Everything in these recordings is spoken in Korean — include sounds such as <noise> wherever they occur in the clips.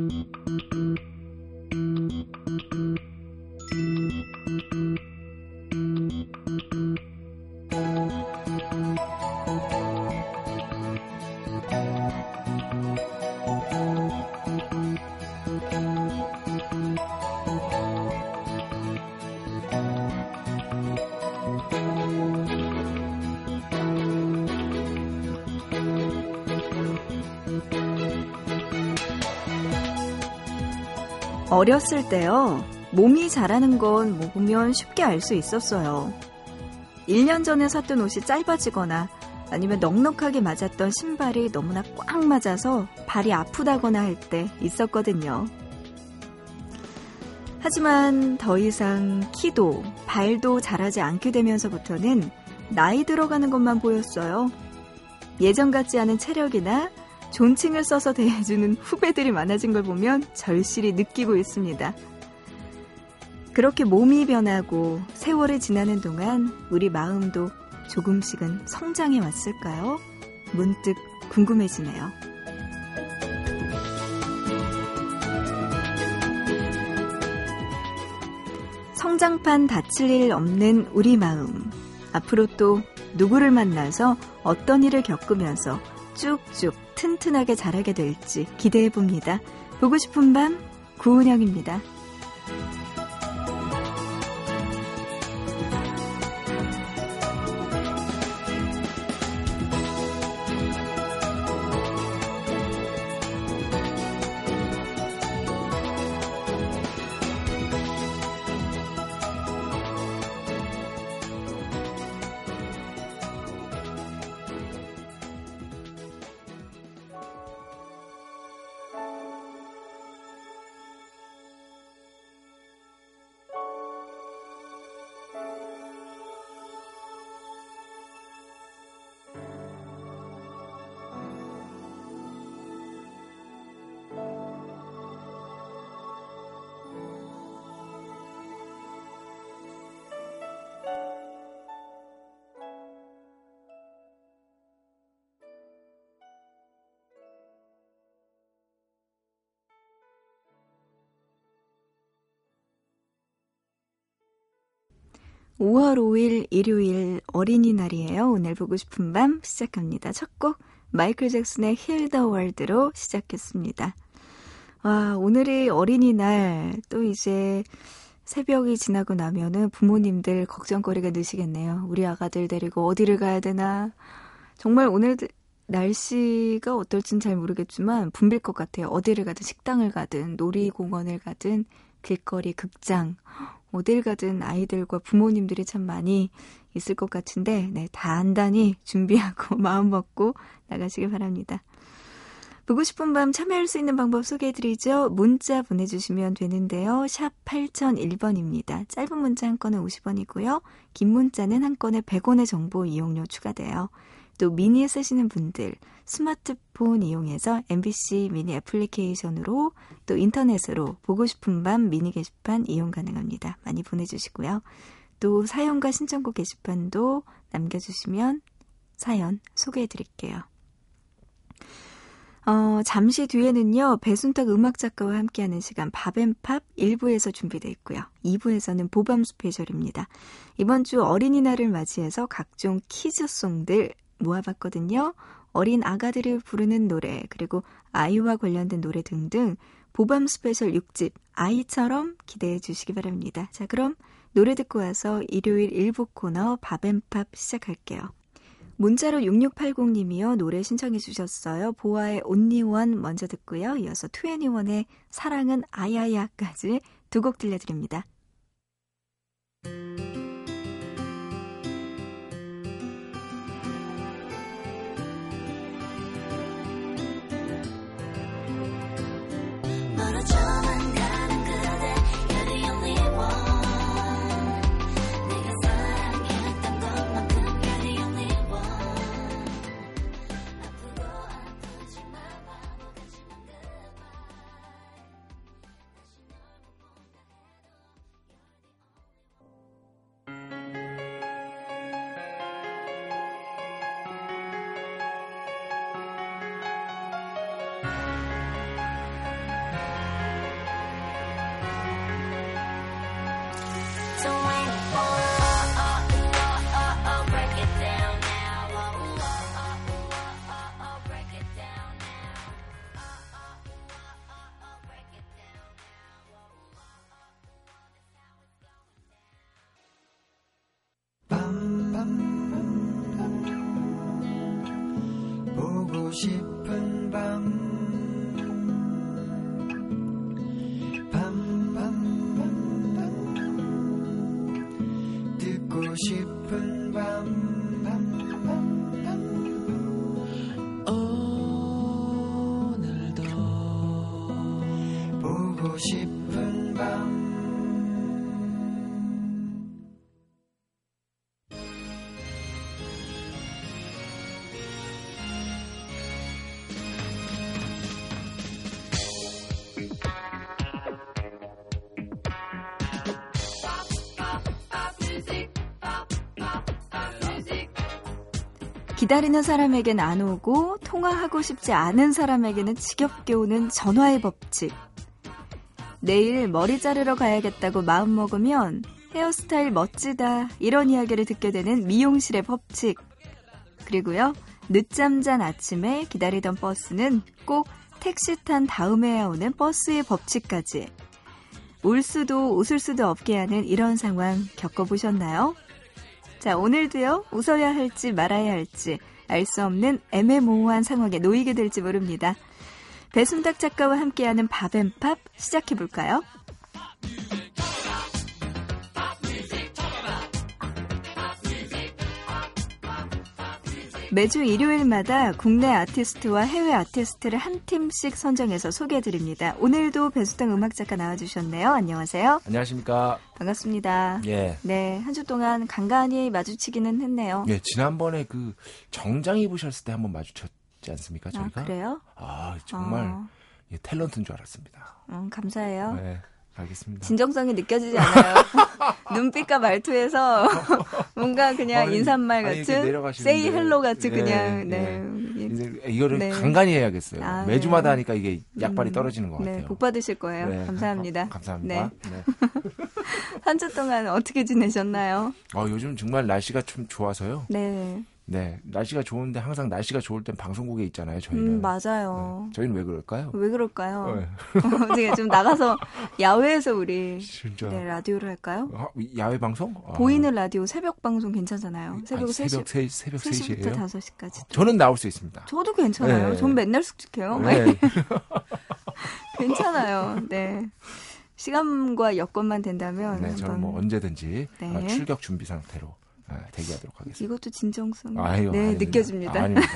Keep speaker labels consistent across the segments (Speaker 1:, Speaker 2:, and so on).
Speaker 1: Mm-hmm. 어렸을 때요, 몸이 자라는 건뭐 보면 쉽게 알 수 있었어요. 1년 전에 샀던 옷이 짧아지거나 아니면 넉넉하게 맞았던 신발이 너무나 꽉 맞아서 발이 아프다거나 할 때 있었거든요. 하지만 더 이상 키도 발도 자라지 않게 되면서부터는 나이 들어가는 것만 보였어요. 예전 같지 않은 체력이나 존칭을 써서 대해주는 후배들이 많아진 걸 보면 절실히 느끼고 있습니다. 그렇게 몸이 변하고 세월이 지나는 동안 우리 마음도 조금씩은 성장해 왔을까요? 문득 궁금해지네요. 성장판 닫힐 일 없는 우리 마음. 앞으로 또 누구를 만나서 어떤 일을 겪으면서 쭉쭉 튼튼하게 자라게 될지 기대해 봅니다. 보고 싶은 밤 구은영입니다. (5월 5일) 일요일 어린이날이에요. 오늘 보고 싶은 밤 시작합니다. 첫 곡 마이클 잭슨의 힐 더 월드로 시작했습니다. 와, 오늘이 어린이날 또 이제 새벽이 지나고 나면은 부모님들 걱정거리가 느시겠네요. 우리 아가들 데리고 어디를 가야 되나. 정말 오늘 날씨가 어떨진 잘 모르겠지만 붐빌 것 같아요. 어디를 가든 식당을 가든 놀이공원을 가든 길거리 극장 어딜 가든 아이들과 부모님들이 참 많이 있을 것 같은데, 네, 단단히 준비하고 <laughs> 마음 먹고 나가시길 바랍니다. 보고 싶은 밤 참여할 수 있는 방법 소개해드리죠. 문자 보내주시면 되는데요. 샵 8001번입니다. 짧은 문자 한 건에 50원이고요. 긴 문자는 한 건에 100원의 정보 이용료 추가돼요. 또 미니에 쓰시는 분들 스마트폰 이용해서 MBC 미니 애플리케이션으로 또 인터넷으로 보고 싶은 밤 미니 게시판 이용 가능합니다. 많이 보내주시고요. 또 사연과 신청곡 게시판도 남겨주시면 사연 소개해드릴게요. 어, 잠시 뒤에는요, 배순탁 음악작가와 함께하는 시간 밥앤팝 1부에서 준비되어 있고요. 2부에서는 보밤 스페셜입니다. 이번 주 어린이날을 맞이해서 각종 퀴즈송들 모아봤거든요. 어린 아가들을 부르는 노래, 그리고 아이와 관련된 노래 등등 보밤 스페셜 6집 아이처럼 기대해 주시기 바랍니다. 자, 그럼 노래 듣고 와서 일요일 일부 코너 밥앤팝 시작할게요. 문자로 6680님이요. 노래 신청해 주셨어요. 보아의 온니원 먼저 듣고요. 이어서 투애니원의 사랑은 아야야까지 두 곡 들려드립니다.
Speaker 2: the. 싶은 밤.
Speaker 1: 기다리는 사람에겐 안 오고 통화하고 싶지 않은 사람에게는 지겹게 오는 전화의 법칙. 내일 머리 자르러 가야겠다고 마음먹으면 헤어스타일 멋지다 이런 이야기를 듣게 되는 미용실의 법칙. 그리고요. 늦잠 잔 아침에 기다리던 버스는 꼭 택시 탄 다음에야 오는 버스의 법칙까지. 울 수도 웃을 수도 없게 하는 이런 상황 겪어보셨나요? 자, 오늘도요, 웃어야 할지 말아야 할지 알 수 없는 애매모호한 상황에 놓이게 될지 모릅니다. 배순탁 작가와 함께하는 밥앤팝 시작해볼까요? 매주 일요일마다 국내 아티스트와 해외 아티스트를 한 팀씩 선정해서 소개해드립니다. 오늘도 배수당 음악작가 나와주셨네요. 안녕하세요.
Speaker 3: 안녕하십니까.
Speaker 1: 반갑습니다.
Speaker 3: 예.
Speaker 1: 네, 한 주 동안 간간히 마주치기는 했네요.
Speaker 3: 예, 지난번에 그 정장 입으셨을 때 한번 마주쳤지 않습니까, 저희가?
Speaker 1: 아, 그래요?
Speaker 3: 아, 정말
Speaker 1: 어.
Speaker 3: 예, 탤런트인 줄 알았습니다.
Speaker 1: 음, 감사해요.
Speaker 3: 네, 알겠습니다.
Speaker 1: 진정성이 느껴지지 않아요. <laughs> 눈빛과 말투에서 <laughs> 뭔가 그냥
Speaker 3: 아니,
Speaker 1: 인사말 같은. say hello 같은
Speaker 3: 예,
Speaker 1: 그냥
Speaker 3: 예.
Speaker 1: 네.
Speaker 3: 이제 이거를
Speaker 1: 네.
Speaker 3: 간간히 해야겠어요.
Speaker 1: 아,
Speaker 3: 매주마다
Speaker 1: 네.
Speaker 3: 하니까 이게 약발이
Speaker 1: 음,
Speaker 3: 떨어지는 것 같아요.
Speaker 1: 네, 복 받으실 거예요.
Speaker 3: 네,
Speaker 1: 감사합니다.
Speaker 3: 어, 감사합니다. 네. <laughs>
Speaker 1: 한주 동안 어떻게 지내셨나요?
Speaker 3: 어, 요즘 정말 날씨가 좀 좋아서요.
Speaker 1: 네.
Speaker 3: 네, 날씨가 좋은데 항상 날씨가 좋을 땐 방송국에 있잖아요. 저희는.
Speaker 1: 음, 맞아요.
Speaker 3: 네. 저희는 왜 그럴까요?
Speaker 1: 왜 그럴까요?
Speaker 3: 네. <laughs>
Speaker 1: 어떻게 좀 나가서 야외에서 우리
Speaker 3: 진짜.
Speaker 1: 네, 라디오를 할까요?
Speaker 3: 아, 야외 방송? 아.
Speaker 1: 보이는 라디오 새벽 방송 괜찮잖아요. 새벽
Speaker 3: 아니,
Speaker 1: 3시,
Speaker 3: 새벽 3, 새벽
Speaker 1: 3시부터
Speaker 3: 3시예요?
Speaker 1: 5시까지.
Speaker 3: 저는 나올 수 있습니다.
Speaker 1: 저도 괜찮아요.
Speaker 3: 네.
Speaker 1: 전 맨날 숙직해요.
Speaker 3: 네. <laughs> <laughs>
Speaker 1: 괜찮아요. 네. 시간과 여건만 된다면
Speaker 3: 네, 저는 뭐 언제든지
Speaker 1: 네.
Speaker 3: 어, 출격 준비 상태로 어, 대기하도록 하겠습니다.
Speaker 1: 이것도 진정성
Speaker 3: 아유,
Speaker 1: 네
Speaker 3: 아닙니다.
Speaker 1: 느껴집니다.
Speaker 3: 아, 아닙니다.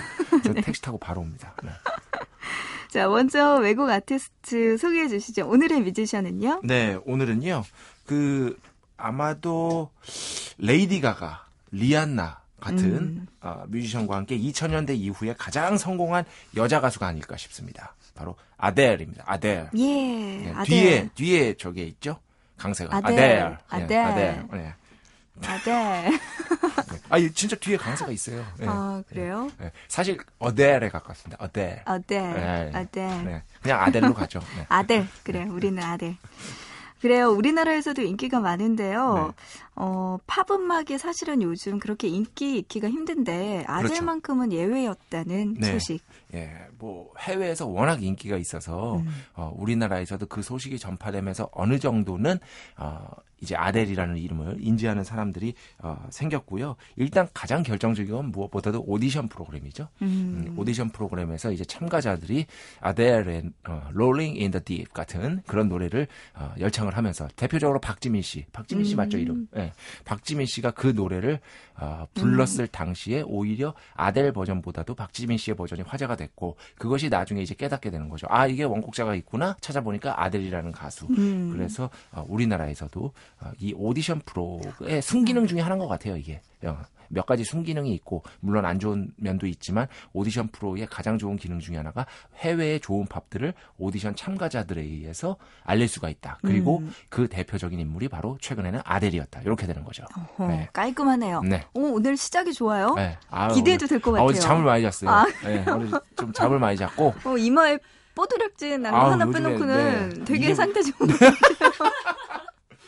Speaker 3: 저 <laughs> 택시 타고 바로 옵니다. 네. <laughs>
Speaker 1: 자 먼저 외국 아티스트 소개해 주시죠. 오늘의 뮤지션은요?
Speaker 3: 네, 오늘은요. 그 아마도 레이디 가가, 리안나 같은
Speaker 1: 음.
Speaker 3: 어, 뮤지션과 함께 2000년대 이후에 가장 성공한 여자 가수가 아닐까 싶습니다. 바로 아델입니다. 아델.
Speaker 1: 예.
Speaker 3: 네,
Speaker 1: 아델.
Speaker 3: 뒤에 뒤에 저게 있죠? 강세가
Speaker 1: 아델.
Speaker 3: 아델.
Speaker 1: 아델.
Speaker 3: 네, 아델. 네.
Speaker 1: 아델. <laughs>
Speaker 3: 네. 아, 이 진짜 뒤에 강세가 있어요. 네.
Speaker 1: 아 그래요?
Speaker 3: 네. 사실 어델에 가깝습니다. 어델.
Speaker 1: 아델.
Speaker 3: 네.
Speaker 1: 아델.
Speaker 3: 네. 그냥 아델로 가죠. 네. <laughs>
Speaker 1: 아델. 그래. 우리는 아델. 그래요. 우리나라에서도 인기가 많은데요.
Speaker 3: 네.
Speaker 1: 어, 팝 음악이 사실은 요즘 그렇게 인기 있기가 힘든데 아델만큼은 예외였다는
Speaker 3: 네.
Speaker 1: 소식.
Speaker 3: 예, 뭐 해외에서 워낙 인기가 있어서
Speaker 1: 음.
Speaker 3: 어, 우리나라에서도 그 소식이 전파되면서 어느 정도는 어, 이제 아델이라는 이름을 인지하는 사람들이 어, 생겼고요. 일단 가장 결정적인 건 무엇보다도 오디션 프로그램이죠.
Speaker 1: 음.
Speaker 3: 음, 오디션 프로그램에서 이제 참가자들이 아델의 어, Rolling in the Deep 같은 그런 노래를 어, 열창을 하면서 대표적으로 박지민 씨, 박지민 씨
Speaker 1: 음.
Speaker 3: 맞죠 이름? 예, 박지민 씨가 그 노래를 어, 불렀을 당시에 오히려 아델 버전보다도 박지민 씨의 버전이 화제가 됐고 그것이 나중에 이제 깨닫게 되는 거죠. 아 이게 원곡자가 있구나 찾아보니까 아델이라는 가수.
Speaker 1: 음.
Speaker 3: 그래서 어, 우리나라에서도 어, 이 오디션 프로의 순기능 중에 하나인 것 같아요. 이게 어, 몇 가지 순기능이 있고 물론 안 좋은 면도 있지만 오디션 프로의 가장 좋은 기능 중에 하나가 해외의 좋은 팝들을 오디션 참가자들에 의해서 알릴 수가 있다. 그리고
Speaker 1: 음.
Speaker 3: 그 대표적인 인물이 바로 최근에는 아델이었다. 이렇게 되는 거죠.
Speaker 1: 어,
Speaker 3: 네.
Speaker 1: 깔끔하네요.
Speaker 3: 네.
Speaker 1: 오, 오늘 시작이 좋아요.
Speaker 3: 네. 아,
Speaker 1: 기대해도 될것
Speaker 3: 아,
Speaker 1: 같아요.
Speaker 3: 어제 잠을 많이 잤어요.
Speaker 1: 아.
Speaker 3: 네, 좀 잠을 많이 잤고
Speaker 1: 어, 이마에
Speaker 3: 아우,
Speaker 1: 하나 빼놓고는
Speaker 3: 네.
Speaker 1: 되게
Speaker 3: 이게-
Speaker 1: 상태 좋은 것 <laughs>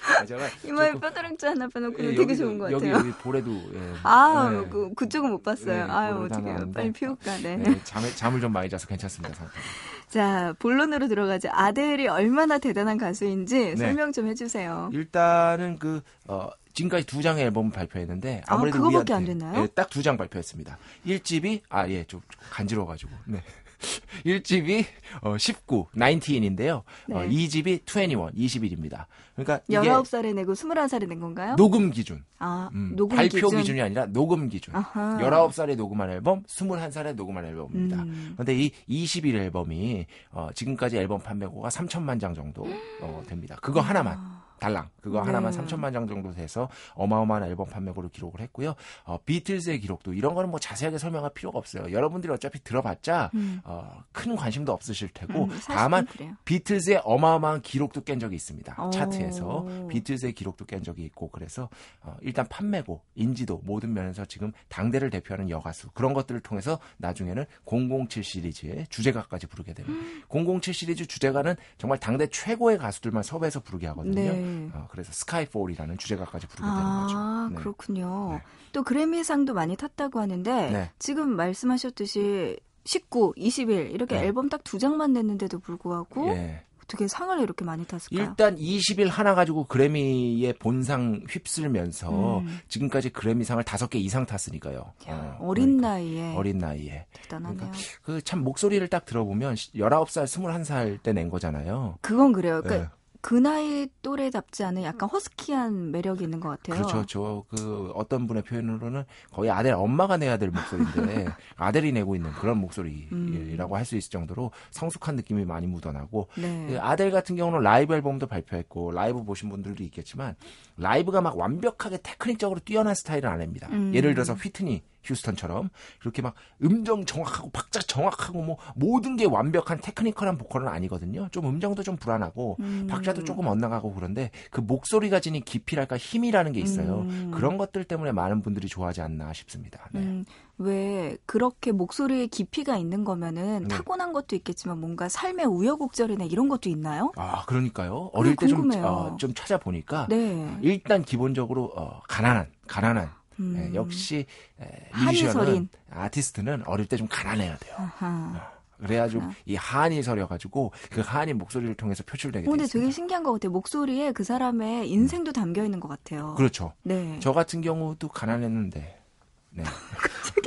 Speaker 3: 아, <laughs>
Speaker 1: 이마에
Speaker 3: 조금-
Speaker 1: 뽀드락진 하나 빼놓고는
Speaker 3: 예,
Speaker 1: 되게 좋은 것 같아요.
Speaker 3: 여기 볼에도 예. <laughs>
Speaker 1: 아,
Speaker 3: 네.
Speaker 1: 그, 그쪽은 못 봤어요.
Speaker 3: 네,
Speaker 1: 아유, 어떻게
Speaker 3: 하나
Speaker 1: 요 빨리. 피울까, 네.
Speaker 3: 네, 잠을 잠을 좀 많이 자서 괜찮습니다. 상태. <laughs>
Speaker 1: 자, 본론으로 들어가죠. 아델이 얼마나 대단한 가수인지
Speaker 3: 네.
Speaker 1: 설명 좀 해주세요.
Speaker 3: 일단은 그 어, 지금까지 두 장의 앨범을 발표했는데 아무래도
Speaker 1: 그거밖에
Speaker 3: 우리한테
Speaker 1: 안 됐나요?
Speaker 3: 예, 딱두 장 발표했습니다. 1집이 아 예 좀 간지러워 가지고 네. <laughs> 1집이 어, 19, 19인데요.
Speaker 1: 네.
Speaker 3: 어, 2집이 21, 20일입니다. 그러니까 이게
Speaker 1: 19살에 내고 21살에 낸 건가요?
Speaker 3: 녹음 기준.
Speaker 1: 아,
Speaker 3: 음,
Speaker 1: 녹음
Speaker 3: 발표
Speaker 1: 기준.
Speaker 3: 이 아니라 녹음 기준.
Speaker 1: 아하.
Speaker 3: 19살에 녹음한 앨범, 21살에 녹음한 앨범입니다.
Speaker 1: 음.
Speaker 3: 그런데 이 20일 앨범이 어, 지금까지 앨범 판매고가 3천만 장 정도 어, 됩니다. 그거 하나만. 달랑 그거
Speaker 1: 네.
Speaker 3: 하나만 3천만 장 정도 돼서 어마어마한 앨범 판매고를 기록을 했고요. 어, 비틀즈의 기록도 이런 거는 뭐 자세하게 설명할 필요가 없어요. 여러분들이 어차피 들어봤자
Speaker 1: 음.
Speaker 3: 어, 큰 관심도 없으실 테고
Speaker 1: 음,
Speaker 3: 다만
Speaker 1: 그래요.
Speaker 3: 비틀즈의 어마어마한 기록도 깬 적이 있습니다.
Speaker 1: 오.
Speaker 3: 차트에서 비틀즈의 기록도 깬 적이 있고 그래서 어, 일단 판매고 인지도 모든 면에서 지금 당대를 대표하는 여가수 그런 것들을 통해서 나중에는 007 시리즈의 주제가까지 부르게 됩니다. 007 시리즈 주제가는 정말 당대 최고의 가수들만 섭외해서 부르게 하거든요.
Speaker 1: 네.
Speaker 3: 어, 그래서 스카이폴이라는 주제가까지 부르게 되는
Speaker 1: 아,
Speaker 3: 거죠. 네.
Speaker 1: 그렇군요.
Speaker 3: 네.
Speaker 1: 또 그래미상도 많이 탔다고 하는데
Speaker 3: 네.
Speaker 1: 지금 말씀하셨듯이 19, 20일 이렇게
Speaker 3: 네.
Speaker 1: 앨범 딱 두 장만 냈는데도 불구하고
Speaker 3: 예.
Speaker 1: 어떻게 상을 이렇게 많이 탔을까요?
Speaker 3: 일단 20일 하나 가지고 그래미의 본상 휩쓸면서
Speaker 1: 음.
Speaker 3: 지금까지 그래미상을 다섯 개 이상 탔으니까요. 어,
Speaker 1: 어린
Speaker 3: 그러니까.
Speaker 1: 나이에
Speaker 3: 어린 나이에.
Speaker 1: 대단하네요.
Speaker 3: 그참 목소리를 딱 들어보면 19살, 21살 때 낸 거잖아요.
Speaker 1: 그건 그래요. 그러니까
Speaker 3: 네.
Speaker 1: 그 나이 또래답지 않은 약간 허스키한 매력이 있는 것 같아요.
Speaker 3: 그렇죠. 저 그 어떤 분의 표현으로는 거의 아델 엄마가 내야 될 목소리인데 <laughs> 아델이 내고 있는 그런 목소리라고
Speaker 1: 음.
Speaker 3: 할수 있을 정도로 성숙한 느낌이 많이 묻어나고
Speaker 1: 네.
Speaker 3: 그 아델 같은 경우는 라이브 앨범도 발표했고 라이브 보신 분들도 있겠지만 라이브가 막 완벽하게 테크닉적으로 뛰어난 스타일은 안 합니다.
Speaker 1: 음.
Speaker 3: 예를 들어서 휘트니 휴스턴처럼 이렇게 막 음정 정확하고 박자 정확하고 뭐 모든 게 완벽한 technical한 보컬은 아니거든요. 좀 음정도 좀 불안하고
Speaker 1: 음.
Speaker 3: 박자도 조금 엇나가고 그런데 그 목소리가 지닌 깊이랄까 힘이라는 게 있어요.
Speaker 1: 음.
Speaker 3: 그런 것들 때문에 많은 분들이 좋아하지 않나 싶습니다. 네.
Speaker 1: 음, 왜 그렇게 목소리에 깊이가 있는 거면은
Speaker 3: 네.
Speaker 1: 타고난 것도 있겠지만 뭔가 삶의 우여곡절이나 이런 것도 있나요?
Speaker 3: 아 그러니까요. 어릴 때좀
Speaker 1: 궁금해요.
Speaker 3: 어, 좀 찾아보니까
Speaker 1: 네.
Speaker 3: 일단 기본적으로 어, 가난한 가난한
Speaker 1: 음.
Speaker 3: 예, 역시 에,
Speaker 1: 한이설인.
Speaker 3: 뮤지션은 아티스트는 어릴 때 좀 가난해야 돼요.
Speaker 1: 아하.
Speaker 3: 그래야 좀
Speaker 1: 그렇구나.
Speaker 3: 이 한이 서려가지고 그 한이 목소리를 통해서 표출되게
Speaker 1: 어, 근데. 되게 신기한 것 같아요. 목소리에 그 사람의 인생도 담겨 있는 것 같아요.
Speaker 3: 그렇죠.
Speaker 1: 네.
Speaker 3: 저 같은 경우도 가난했는데. 네. <laughs> <laughs>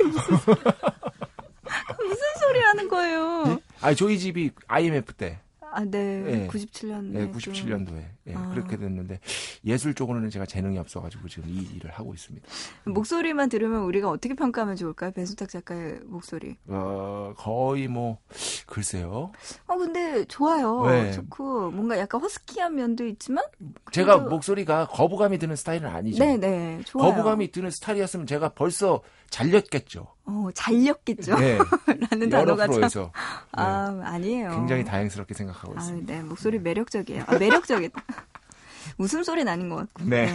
Speaker 1: 무슨 소리 하는 거예요?
Speaker 3: 아 저희 집이 IMF 때,
Speaker 1: 아, 네.
Speaker 3: 네.
Speaker 1: 97년.
Speaker 3: 네, 97년도에 예,
Speaker 1: 아.
Speaker 3: 그렇게 됐는데 예술 쪽으로는 제가 재능이 없어 가지고 지금 이 일을 하고 있습니다.
Speaker 1: 목소리만 들으면 우리가 어떻게 평가하면 좋을까요? 배순탁 작가의 목소리.
Speaker 3: 어 거의 뭐 글쎄요.
Speaker 1: 어, 근데 좋아요.
Speaker 3: 네.
Speaker 1: 좋고, 뭔가 약간 허스키한 면도 있지만?
Speaker 3: 제가 목소리가 거부감이 드는 스타일은 아니죠.
Speaker 1: 네 네. 좋아요.
Speaker 3: 거부감이 드는 스타일이었으면 제가 벌써 잘렸겠죠.
Speaker 1: 어, 잘렸겠죠?
Speaker 3: 네. <laughs>
Speaker 1: 라는 단어가 참.
Speaker 3: 프로에서 네.
Speaker 1: 아, 아니에요.
Speaker 3: 굉장히 다행스럽게 생각하고
Speaker 1: 아,
Speaker 3: 있습니다.
Speaker 1: 네. 목소리 매력적이에요. 아, 매력적이다. <laughs> 웃음소리는 아닌 것 같고.
Speaker 3: 네.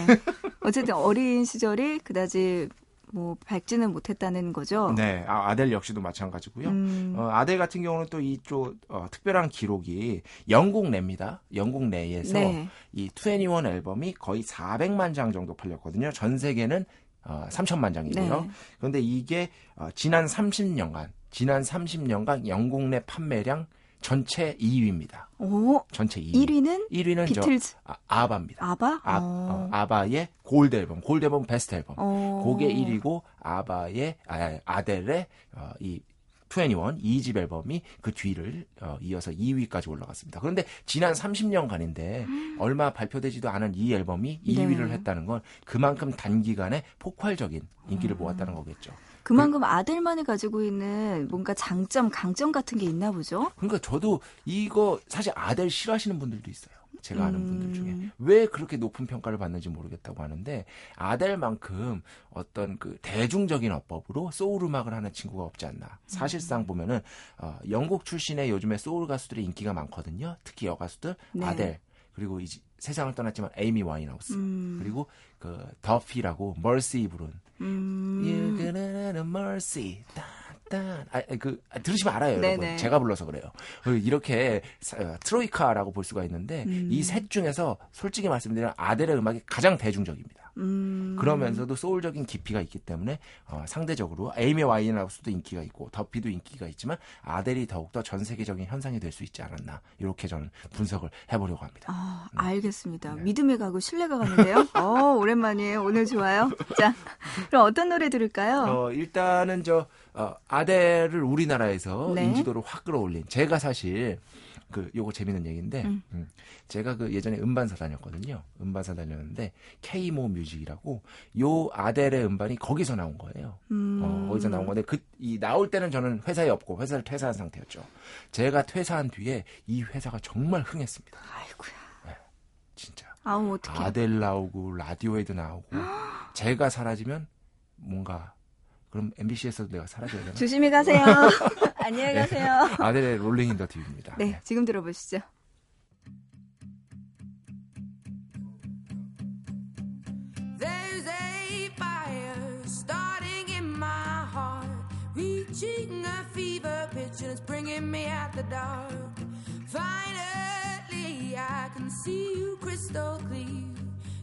Speaker 1: 어쨌든 어린 시절이 그다지 뭐 밝지는 못했다는 거죠.
Speaker 3: 네, 아, 아델 역시도 마찬가지고요.
Speaker 1: 음,
Speaker 3: 어, 아델 같은 경우는 또 이쪽 어, 특별한 기록이 영국 내입니다. 영국 내에서
Speaker 1: 네.
Speaker 3: 이21 앨범이 거의 400만 장 정도 팔렸거든요. 전 세계는 어, 3천만 장이고요.
Speaker 1: 네.
Speaker 3: 그런데 이게 어, 지난 30년간 지난 30년간 영국 내 판매량 전체 2위입니다.
Speaker 1: 오,
Speaker 3: 전체 2위.
Speaker 1: 1위는
Speaker 3: 1위는
Speaker 1: 비틀즈,
Speaker 3: 저 아, 아바입니다.
Speaker 1: 아바?
Speaker 3: 아,
Speaker 1: 어.
Speaker 3: 어, 아바의 골드 앨범, 골드 앨범 베스트 앨범.
Speaker 1: 어.
Speaker 3: 그게 1위고 아바의 아, 아델의 어, 이 21, 2집 앨범이 그 뒤를 어, 이어서 2위까지 올라갔습니다. 그런데 지난 30년간인데 얼마 발표되지도 않은 이 앨범이 2위를
Speaker 1: 네.
Speaker 3: 했다는 건 그만큼 단기간에 폭발적인 인기를
Speaker 1: 아.
Speaker 3: 모았다는 거겠죠.
Speaker 1: 그만큼 아들만이 가지고 있는 뭔가 장점, 강점 같은 게 있나 보죠?
Speaker 3: 그러니까 저도 이거 사실 아델 싫어하시는 분들도 있어요. 제가 아는
Speaker 1: 음.
Speaker 3: 분들 중에 왜 그렇게 높은 평가를 받는지 모르겠다고 하는데 아델만큼 어떤 그 대중적인 어법으로 소울 음악을 하는 친구가 없지 않나. 사실상
Speaker 1: 음.
Speaker 3: 보면은 어, 영국 출신의 요즘에 소울 가수들의 인기가 많거든요. 특히 여가수들
Speaker 1: 네.
Speaker 3: 아델 그리고 이제 세상을 떠났지만 에이미 와인하우스
Speaker 1: 음.
Speaker 3: 그리고 그 더피라고 멀시 부른
Speaker 1: 음.
Speaker 3: You're gonna have mercy. 딴. 아, 그 아, 들으시면 알아요,
Speaker 1: 네네.
Speaker 3: 여러분. 제가 불러서 그래요. 어, 이렇게 사- 어, 트로이카라고 볼 수가 있는데
Speaker 1: 음.
Speaker 3: 이셋 중에서 솔직히 말씀드리면 아델의 음악이 가장 대중적입니다.
Speaker 1: 음.
Speaker 3: 그러면서도 소울적인 깊이가 있기 때문에 어, 상대적으로 에이미 와인하우스도 인기가 있고 더피도 인기가 있지만 아델이 더욱더 전 세계적인 현상이 될 수 있지 않았나 이렇게 저는 분석을 해보려고 합니다.
Speaker 1: 아, 알겠습니다.
Speaker 3: 네.
Speaker 1: 믿음이 가고 신뢰가 가는데요. <laughs> 어, 오랜만이에요. 오늘 좋아요. 자, 그럼 어떤 노래 들을까요?
Speaker 3: 어, 일단은 저 어, 아델을 우리나라에서
Speaker 1: 네.
Speaker 3: 인지도를 확 끌어올린 제가 사실 그 요거 재밌는 얘기인데
Speaker 1: 음.
Speaker 3: 음, 제가 그 예전에 음반사 다녔거든요. 음반사 다녔는데 K모 뮤직이라고 요 아델의 음반이 거기서 나온 거예요.
Speaker 1: 음.
Speaker 3: 어, 거기서 나온 건데 그 이 나올 때는 저는 회사에 없고 회사를 퇴사한 상태였죠. 제가 퇴사한 뒤에 이 회사가 정말 흥했습니다.
Speaker 1: 아이고야.
Speaker 3: 진짜.
Speaker 1: 아우, 어떡해.
Speaker 3: 아델 나오고 라디오에도 나오고 <gasps> 제가 사라지면 뭔가 그럼 MBC에서도 내가 사라져야 되나?
Speaker 1: 조심히 가세요. 안녕히 가세요.
Speaker 3: 아델의 롤링 인더 딥입니다.
Speaker 1: 네, 지금 들어보시죠.
Speaker 4: There's a fire starting in my heart, reaching a fever pitch, and it's bringing me out the dark. Finally, I can see you crystal clear.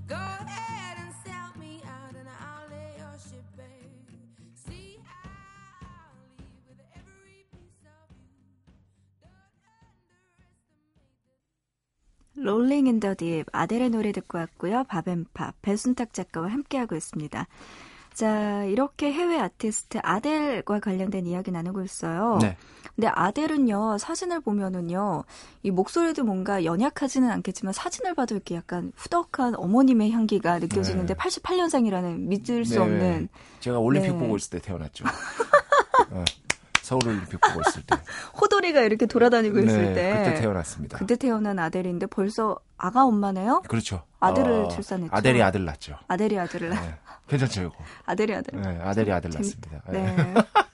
Speaker 4: Go ahead Rolling in the
Speaker 1: Deep 아델의 노래 듣고 왔고요. 밥앤팝 배순탁 작가와 함께하고 있습니다. 자, 이렇게 해외 아티스트 아델과 관련된 이야기 나누고 있어요.
Speaker 3: 네.
Speaker 1: 근데 아델은요, 사진을 보면은요, 이 목소리도 뭔가 연약하지는 않겠지만 사진을 봐도 이렇게 약간 후덕한 어머님의 향기가 느껴지는데
Speaker 3: 네.
Speaker 1: 88년생이라는 믿을 수
Speaker 3: 네,
Speaker 1: 없는
Speaker 3: 제가 올림픽
Speaker 1: 네.
Speaker 3: 보고 있을 때 태어났죠. 어, <laughs> 서울 올림픽 보고 있을 때. <laughs>
Speaker 1: 호돌이가 이렇게 돌아다니고 있을
Speaker 3: 네,
Speaker 1: 때.
Speaker 3: 그때 태어났습니다.
Speaker 1: 그때 태어난 아델인데 벌써 아가 엄마네요?
Speaker 3: 그렇죠.
Speaker 1: 아들을
Speaker 3: 어,
Speaker 1: 출산했죠.
Speaker 3: 아델이 아들 낳죠.
Speaker 1: 아델이 아들을 낳-
Speaker 3: 네. 괜찮죠, 이거. <laughs>
Speaker 1: 아델이 아들.
Speaker 3: 네, 아델이 아들. 낳습니다. 네. <laughs>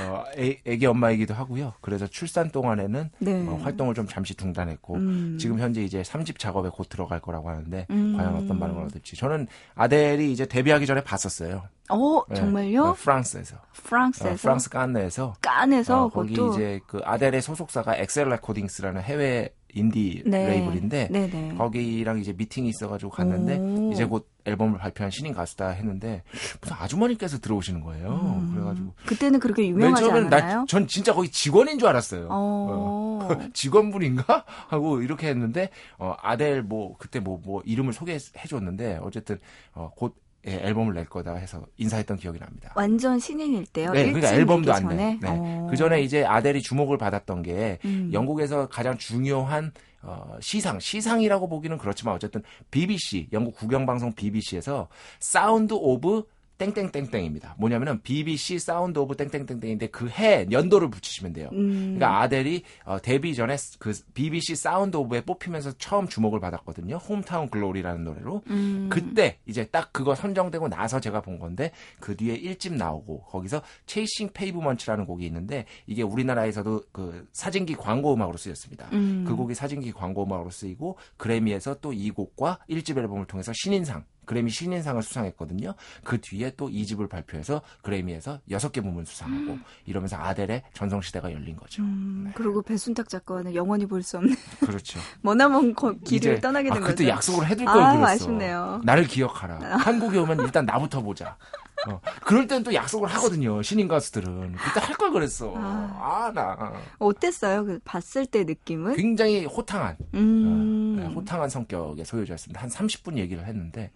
Speaker 3: 어, 애, 애기 엄마이기도 하고요. 그래서 출산 동안에는
Speaker 1: 네.
Speaker 3: 어, 활동을 좀 잠시 중단했고
Speaker 1: 음.
Speaker 3: 지금 현재 이제 3집 작업에 곧 들어갈 거라고 하는데
Speaker 1: 음.
Speaker 3: 과연 어떤 반응을 얻을지 저는 아델이 이제 데뷔하기 전에 봤었어요.
Speaker 1: 어,
Speaker 3: 네.
Speaker 1: 정말요?
Speaker 3: 어, 프랑스에서.
Speaker 1: 프랑스에서
Speaker 3: 어, 프랑스 깐느에서
Speaker 1: 깐에서
Speaker 3: 어, 거기 이제 그 아델의 소속사가 XL Recordings라는 해외 인디
Speaker 1: 네.
Speaker 3: 레이블인데
Speaker 1: 네네.
Speaker 3: 거기랑 이제 미팅이 있어가지고 갔는데
Speaker 1: 오.
Speaker 3: 이제 곧 앨범을 발표한 신인 가수다 했는데 무슨 아주머니께서 들어오시는 거예요.
Speaker 1: 음.
Speaker 3: 그래가지고
Speaker 1: 그때는 그렇게
Speaker 3: 맨
Speaker 1: 유명하지
Speaker 3: 처음에는
Speaker 1: 않았나요?
Speaker 3: 나, 전 진짜 거기 직원인 줄 알았어요.
Speaker 1: 어. <laughs>
Speaker 3: 직원분인가 <laughs> 하고 이렇게 했는데 어, 아델 뭐 그때 뭐뭐 이름을 소개해 줬는데 어쨌든 어, 곧 예, 앨범을 낼 거다 해서 인사했던 기억이 납니다.
Speaker 1: 완전 신인일 때요.
Speaker 3: 네, 그러니까 앨범도 안 내. 네.
Speaker 1: 어.
Speaker 3: 그 전에 이제 아델이 주목을 받았던 게
Speaker 1: 음.
Speaker 3: 영국에서 가장 중요한 어, 시상, 시상이라고 보기는 그렇지만 어쨌든 BBC, 영국 국영방송 BBC에서 Sound of 땡땡땡땡입니다. 뭐냐면은 BBC Sound of 땡땡땡땡인데 그 해 연도를 붙이시면 돼요.
Speaker 1: 음.
Speaker 3: 그러니까 아델이 어, 데뷔 전에 그 BBC Sound of에 뽑히면서 처음 주목을 받았거든요. Hometown Glory라는 노래로.
Speaker 1: 음.
Speaker 3: 그때 이제 딱 그거 선정되고 나서 제가 본 건데 그 뒤에 1집 나오고 거기서 체이싱 페이브먼츠라는 곡이 있는데 이게 우리나라에서도 그 사진기 광고 음악으로 쓰였습니다.
Speaker 1: 음.
Speaker 3: 그 곡이 사진기 광고 음악으로 쓰이고 그래미에서 또 이 곡과 1집 앨범을 통해서 신인상 그래미 신인상을 수상했거든요. 그 뒤에 또 2집을 발표해서 그래미에서 6개 부문 수상하고 이러면서 아델의 전성시대가 열린 거죠.
Speaker 1: 음, 그리고 배순탁 작가는 영원히 볼 수 없는 <laughs>
Speaker 3: 그렇죠.
Speaker 1: 머나먼 거- 길을
Speaker 3: 이제,
Speaker 1: 떠나게 된
Speaker 3: 아, 그때
Speaker 1: 거죠.
Speaker 3: 약속을 해둘 걸
Speaker 1: 아,
Speaker 3: 그랬어.
Speaker 1: 아쉽네요.
Speaker 3: 나를 기억하라. 한국에 오면 일단 나부터 보자. 어. 그럴 땐 또 약속을 하거든요. 신인 가수들은. 그때 할 걸 그랬어.
Speaker 1: 아.
Speaker 3: 아, 나.
Speaker 1: 어땠어요? 그 봤을 때 느낌은?
Speaker 3: 굉장히 호탕한,
Speaker 1: 음.
Speaker 3: 네, 호탕한 성격의 소유자였습니다. 한 30분 얘기를 했는데,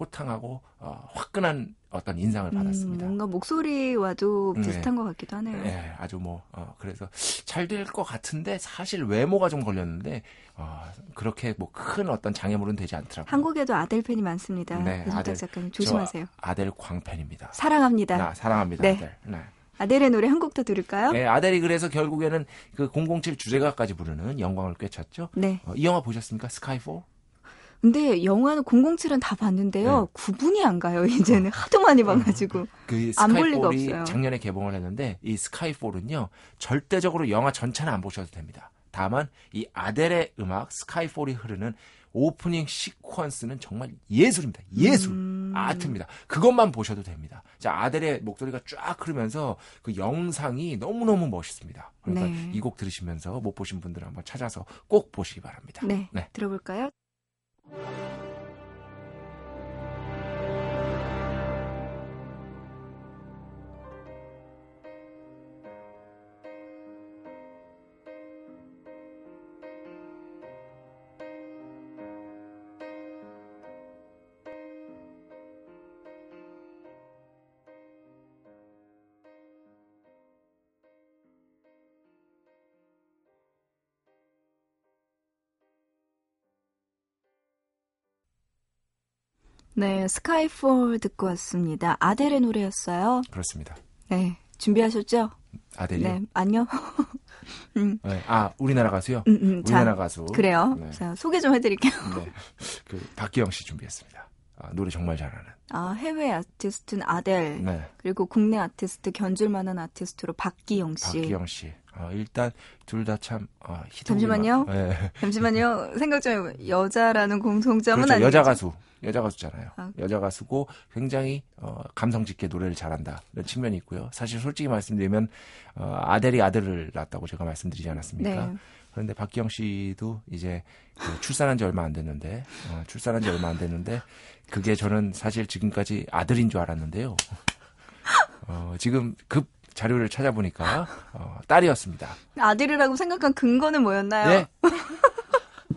Speaker 3: 호탕하고, 어, 화끈한 어떤 인상을
Speaker 1: 음,
Speaker 3: 받았습니다.
Speaker 1: 뭔가 목소리와도
Speaker 3: 네.
Speaker 1: 비슷한 것 같기도 하네요.
Speaker 3: 네, 아주 뭐, 어, 그래서 잘 될 것 같은데, 사실 외모가 좀 걸렸는데, 어, 그렇게 뭐 큰 어떤 장애물은 되지 않더라고요.
Speaker 1: 한국에도 아델 팬이 많습니다.
Speaker 3: 네, 아델.
Speaker 1: 작가님 조심하세요.
Speaker 3: 저 아델 광팬입니다.
Speaker 1: 사랑합니다.
Speaker 3: 나 사랑합니다,
Speaker 1: 네.
Speaker 3: 아델. 네.
Speaker 1: 아델의 노래 한 곡 더 들을까요?
Speaker 3: 네, 아델이 그래서 결국에는 그 007 주제가까지 부르는 영광을 꿰찼죠.
Speaker 1: 네.
Speaker 3: 어, 이 영화 보셨습니까? 스카이포?
Speaker 1: 근데 영화는 007은 다 봤는데요.
Speaker 3: 네.
Speaker 1: 구분이 안 가요. <laughs> 이제는 하도 많이 봐가지고.
Speaker 3: 그
Speaker 1: 안볼 리가 없어요.
Speaker 3: 작년에 개봉을 했는데 이 스카이폴은요 절대적으로 영화 전체는 안 보셔도 됩니다. 다만 이 아델의 음악 스카이폴이 흐르는 오프닝 시퀀스는 정말 예술입니다. 예술.
Speaker 1: 음.
Speaker 3: 아트입니다. 그것만 보셔도 됩니다. 자, 아델의 목소리가 쫙 흐르면서 그 영상이 너무너무 멋있습니다. 그러니까
Speaker 1: 네.
Speaker 3: 이곡 들으시면서 못 보신 분들은 한번 찾아서 꼭 보시기 바랍니다.
Speaker 1: 네. 들어볼까요? Música 네, 스카이폴 듣고 왔습니다. 아델의 노래였어요.
Speaker 3: 그렇습니다.
Speaker 1: 네, 준비하셨죠?
Speaker 3: 아델이요.
Speaker 1: 네, 안녕. <laughs>
Speaker 3: 네. 아 우리나라 가수요.
Speaker 1: 음, 음, 자,
Speaker 3: 우리나라 가수.
Speaker 1: 그래요.
Speaker 3: 네.
Speaker 1: 자, 소개 좀 해드릴게요. <laughs>
Speaker 3: 네. 그 박기영 씨 준비했습니다. 아, 노래 정말 잘하는.
Speaker 1: 아, 해외 아티스트는 아델,
Speaker 3: 네.
Speaker 1: 그리고 국내 아티스트 견줄만한 아티스트로 박기영 씨.
Speaker 3: 박기영 씨. 어, 일단 둘 다 참 어, 히트.
Speaker 1: 잠시만요.
Speaker 3: 네.
Speaker 1: 잠시만요. 생각 좀 해봐요. 여자라는 공통점은
Speaker 3: 그렇죠.
Speaker 1: 아니죠?
Speaker 3: 여자 가수. 여자 가수잖아요.
Speaker 1: 아.
Speaker 3: 여자 가수고 굉장히 어, 감성 짙게 노래를 잘한다. 이런 측면이 있고요. 사실 솔직히 말씀드리면 어, 아델이 아들을 낳았다고 제가 말씀드리지 않았습니까?
Speaker 1: 네.
Speaker 3: 그런데 박기영 씨도 이제 그 출산한 지 얼마 안 됐는데 어, 출산한 지 얼마 안 됐는데 그게 저는 사실 지금까지 아들인 줄 알았는데요. 어, 지금 급 자료를 찾아보니까 어, 딸이었습니다.
Speaker 1: 아들이라고 생각한 근거는 뭐였나요?
Speaker 3: 네. <laughs>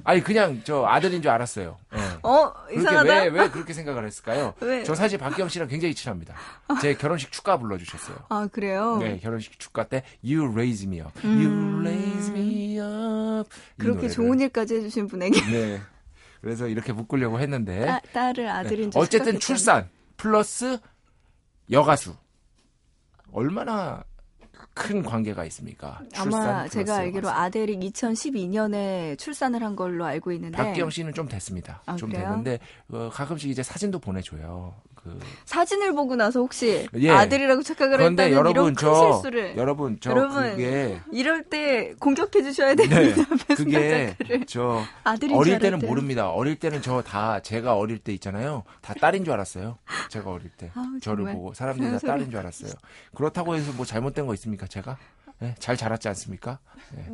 Speaker 3: 아니 그냥 저 아들인 줄 알았어요. 예.
Speaker 1: 어, 이상하다.
Speaker 3: 왜, 왜 그렇게 생각을 했을까요? <laughs>
Speaker 1: 왜?
Speaker 3: 저 사실 박기영 씨랑 굉장히 친합니다. 제 결혼식 축가 불러주셨어요.
Speaker 1: 아, 그래요?
Speaker 3: 네, 결혼식 축가 때 You Raise Me Up, You Raise Me Up 이
Speaker 1: 음. 그렇게. 좋은 일까지 해주신 분에게
Speaker 3: 네. 그래서 이렇게 묶으려고 했는데
Speaker 1: 따, 딸을 아들인
Speaker 3: 네.
Speaker 1: 줄
Speaker 3: 어쨌든. 출산 플러스 여가수 얼마나 큰 관계가 있습니까?
Speaker 1: 아마 제가 알기로. 아델이 2012년에 출산을 한 걸로 알고 있는데
Speaker 3: 박기영 씨는 좀 됐습니다.
Speaker 1: 아,
Speaker 3: 좀
Speaker 1: 그래요?
Speaker 3: 됐는데 어, 가끔씩 이제 사진도 보내줘요. 그
Speaker 1: 사진을 보고 나서 혹시
Speaker 3: 예.
Speaker 1: 아들이라고 착각을
Speaker 3: 그런데
Speaker 1: 했다는
Speaker 3: 여러분
Speaker 1: 이런 큰
Speaker 3: 저
Speaker 1: 실수를
Speaker 3: 여러분 저
Speaker 1: 여러분,
Speaker 3: 그게
Speaker 1: 이럴 때 공격해 주셔야
Speaker 3: 네, <laughs>
Speaker 1: 됩니다.
Speaker 3: 그게
Speaker 1: 배순간
Speaker 3: 저 어릴
Speaker 1: 줄
Speaker 3: 때는
Speaker 1: 알았대요.
Speaker 3: 모릅니다. 어릴 때는 저 다 제가 어릴 때 있잖아요. 다 딸인 줄 알았어요. 제가 어릴 때
Speaker 1: 아우,
Speaker 3: 저를. 보고 사람들이 다 <laughs> 딸인 줄 알았어요. 그렇다고 해서 뭐 잘못된 거 있습니까? 제가 네, 잘 자랐지 않습니까?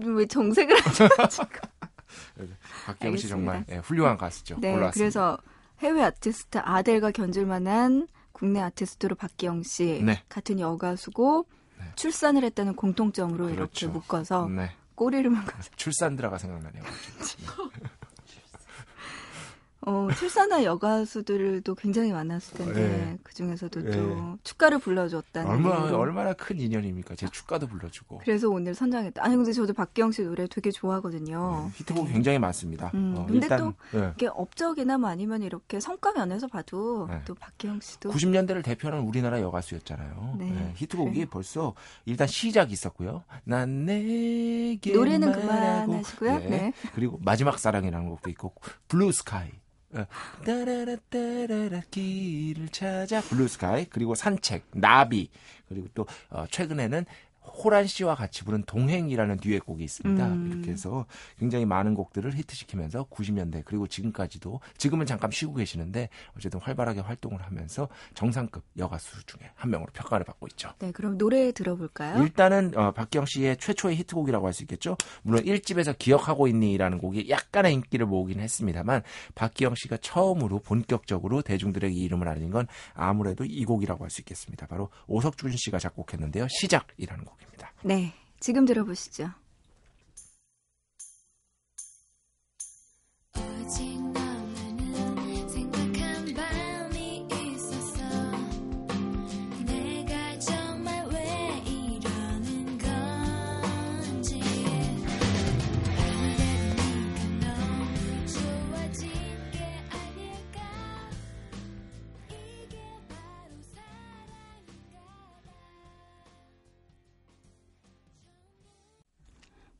Speaker 1: 왜 정색을 하죠? <laughs>
Speaker 3: 박기영 씨. 정말 예, 훌륭한 가수죠.
Speaker 1: 네,
Speaker 3: 올라왔습니다.
Speaker 1: 그래서 해외 아티스트 아델과 견줄 만한 국내 아티스트로 박기영 씨
Speaker 3: 네.
Speaker 1: 같은 여가수고 출산을 했다는 공통점으로
Speaker 3: 그렇죠.
Speaker 1: 이렇게 묶어서
Speaker 3: 네.
Speaker 1: 꼬리를 묶어서
Speaker 3: 출산 드라가 생각나네요. <laughs>
Speaker 1: 어, 출산한 여가수들도 굉장히 많았을 텐데
Speaker 3: 네.
Speaker 1: 그 중에서도
Speaker 3: 네.
Speaker 1: 또 축가를 불러줬다는
Speaker 3: 얼마나. 얼마나 큰 인연입니까? 제 축가도 불러주고
Speaker 1: 그래서 오늘 선정했다. 아니 근데 저도 박기영 씨 노래 되게 좋아하거든요.
Speaker 3: 네, 히트곡이 굉장히 많습니다.
Speaker 1: 음,
Speaker 3: 어,
Speaker 1: 근데
Speaker 3: 일단 예.
Speaker 1: 이게 업적이나 뭐 아니면 이렇게 성과 면에서 봐도
Speaker 3: 네.
Speaker 1: 또 박기영 씨도
Speaker 3: 90년대를 대표하는 우리나라 여가수였잖아요.
Speaker 1: 네.
Speaker 3: 네, 히트곡이
Speaker 1: 그래요.
Speaker 3: 벌써 일단 시작이 있었고요. 난 내게
Speaker 1: 노래는 그만하시고요. 네.
Speaker 3: 그리고 마지막 사랑이라는 곡도 있고 Blue Sky. 어, 따라라 따라라 길을 찾아. Blue Sky 그리고 산책 나비 그리고 또 어, 최근에는 호란 씨와 같이 부른 동행이라는 듀엣곡이 있습니다.
Speaker 1: 음.
Speaker 3: 이렇게 해서 굉장히 많은 곡들을 히트시키면서 90년대 그리고 지금까지도 지금은 잠깐 쉬고 계시는데 어쨌든 활발하게 활동을 하면서 정상급 여가수 중에 한 명으로 평가를 받고 있죠.
Speaker 1: 네, 그럼 노래 들어볼까요?
Speaker 3: 일단은 어, 박기영 씨의 최초의 히트곡이라고 할 수 있겠죠. 물론 1집에서 기억하고 있니라는 곡이 약간의 인기를 모으긴 했습니다만 박기영 씨가 처음으로 본격적으로 대중들에게 이름을 알린 건 아무래도 이 곡이라고 할 수 있겠습니다. 바로 오석준 씨가 작곡했는데요. 시작이라는 곡입니다.
Speaker 1: 네, 지금 들어보시죠.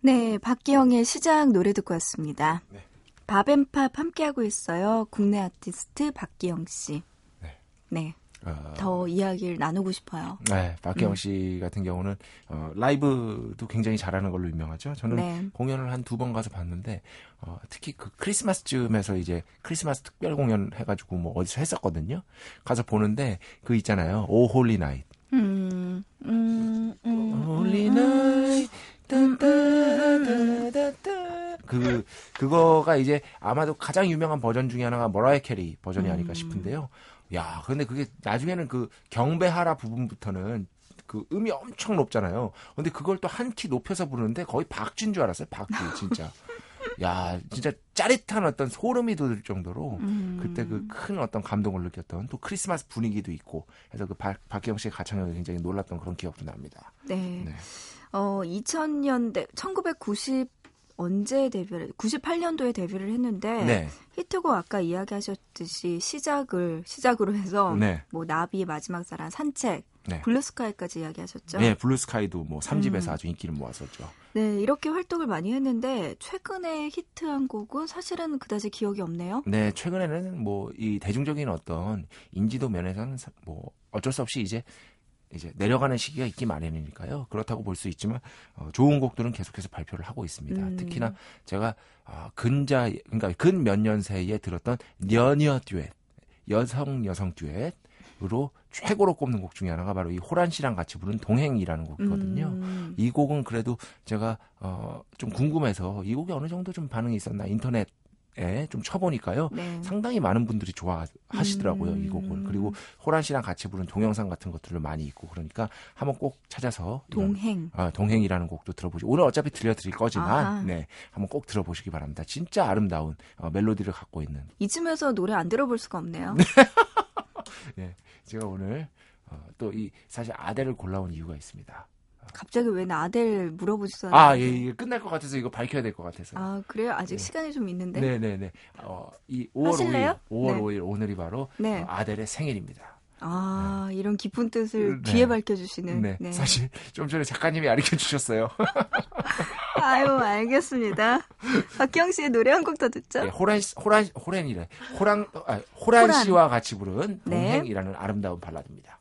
Speaker 4: 네,
Speaker 1: 박기영의 시작 노래 듣고 왔습니다.
Speaker 3: 네.
Speaker 1: 밥앤팝 함께하고 있어요. 국내 아티스트 박기영 씨.
Speaker 3: 네.
Speaker 1: 네,
Speaker 3: 어,
Speaker 1: 더 이야기를 나누고 싶어요.
Speaker 3: 네,
Speaker 1: 음.
Speaker 3: 박기영 씨 같은 경우는 어, 라이브도 굉장히 잘하는 걸로 유명하죠. 저는
Speaker 1: 네.
Speaker 3: 공연을 한 두 번 가서 봤는데 어, 특히 그 크리스마스쯤에서 이제 크리스마스 특별 공연 해가지고 뭐 어디서 했었거든요. 가서 보는데 그 있잖아요. O Holy Night.
Speaker 1: 음, 음, 음.
Speaker 3: Holy Night. 그 그거가 이제 아마도 가장 유명한 버전 중에 하나가 머라이 캐리 버전이 아닐까
Speaker 1: 음.
Speaker 3: 싶은데요. 야, 근데 그게 나중에는 그 경배하라 부분부터는 그 음이 엄청 높잖아요. 근데 그걸 또 한 키 높여서 부르는데 거의 박쥐인 줄 알았어요. 박쥐 진짜. <laughs> 야, 진짜 짜릿한 어떤 소름이 돋을 정도로
Speaker 1: 음.
Speaker 3: 그때 그 큰 어떤 감동을 느꼈던 또 크리스마스 분위기도 있고 해서 그 박, 박기영 씨의 가창력이 굉장히 놀랐던 그런 기억도 납니다.
Speaker 1: 네.
Speaker 3: 네.
Speaker 1: 어, 2000년대, 언제 데뷔를 98년도에 데뷔를 했는데
Speaker 3: 네.
Speaker 1: 히트곡 아까 이야기하셨듯이 시작을 시작으로 해서
Speaker 3: 네.
Speaker 1: 뭐 나비의 마지막 사랑 산책
Speaker 3: 네.
Speaker 1: 블루스카이까지 이야기하셨죠.
Speaker 3: 네, 블루스카이도 뭐 3집에서
Speaker 1: 음.
Speaker 3: 아주 인기를 모았었죠.
Speaker 1: 네, 이렇게 활동을 많이 했는데 최근에 히트한 곡은 사실은 그다지 기억이 없네요.
Speaker 3: 네, 최근에는 뭐 이 대중적인 어떤 인지도 면에서는 사- 뭐 어쩔 수 없이 이제 이제 내려가는 시기가 있기 마련이니까요. 그렇다고 볼 수 있지만 어, 좋은 곡들은 계속해서 발표를 하고 있습니다.
Speaker 1: 음.
Speaker 3: 특히나 제가 아, 근자 그러니까 근 몇 년 사이에 들었던 연여 듀엣, 여성 여성 듀엣으로 최고로 꼽는 곡 중에 하나가 바로 이 호란 씨랑 같이 부른 동행이라는 곡이거든요.
Speaker 1: 음,
Speaker 3: 이 곡은 그래도 제가 어, 좀 궁금해서 이 곡이 어느 정도 좀 반응이 있었나 인터넷에 좀 쳐보니까요.
Speaker 1: 네.
Speaker 3: 상당히 많은 분들이 좋아하시더라고요 이
Speaker 1: 음.
Speaker 3: 곡을 그리고 호란 씨랑 같이 부른 동영상 같은 것들을 많이 있고 그러니까 한번 꼭 찾아서 이런,
Speaker 1: 동행.
Speaker 3: 아, 동행이라는 곡도 들어보시 오늘 어차피 들려드릴 거지만
Speaker 1: 아하.
Speaker 3: 네 한번 꼭 들어보시기 바랍니다 진짜 아름다운 어, 멜로디를 갖고 있는
Speaker 1: 이쯤에서 노래 안 들어볼 수가 없네요.
Speaker 3: 예 <laughs> 제가 오늘 어, 또이 사실 아델을 골라온 이유가 있습니다
Speaker 1: 갑자기 왜나 아델 물어보지도
Speaker 3: 아
Speaker 1: 않았는데.
Speaker 3: 예, 이게 끝날 것 같아서 이거 밝혀야 될 것 같아서
Speaker 1: 아, 그래요? 아직
Speaker 3: 네.
Speaker 1: 시간이 좀 있는데.
Speaker 3: 네 네 네 어, 이 5월
Speaker 1: 하실래요?
Speaker 3: 5일 5월
Speaker 1: 네.
Speaker 3: 5일 오늘이 바로
Speaker 1: 네.
Speaker 3: 어, 아델의 생일입니다
Speaker 1: 아, 이런 깊은 뜻을
Speaker 3: 네.
Speaker 1: 귀에 밝혀주시는.
Speaker 3: 네,
Speaker 1: 네.
Speaker 3: 사실 좀 전에 작가님이 가르쳐 주셨어요. <laughs>
Speaker 1: 아유, 알겠습니다. 박경 씨의 노래 한 곡 더 듣죠?
Speaker 3: 네, 호란 씨- 호란 호란이래. 호랑 아, 호란
Speaker 1: 호란.
Speaker 3: 씨와 같이 부른
Speaker 1: 네.
Speaker 3: 동행이라는 아름다운 발라드입니다.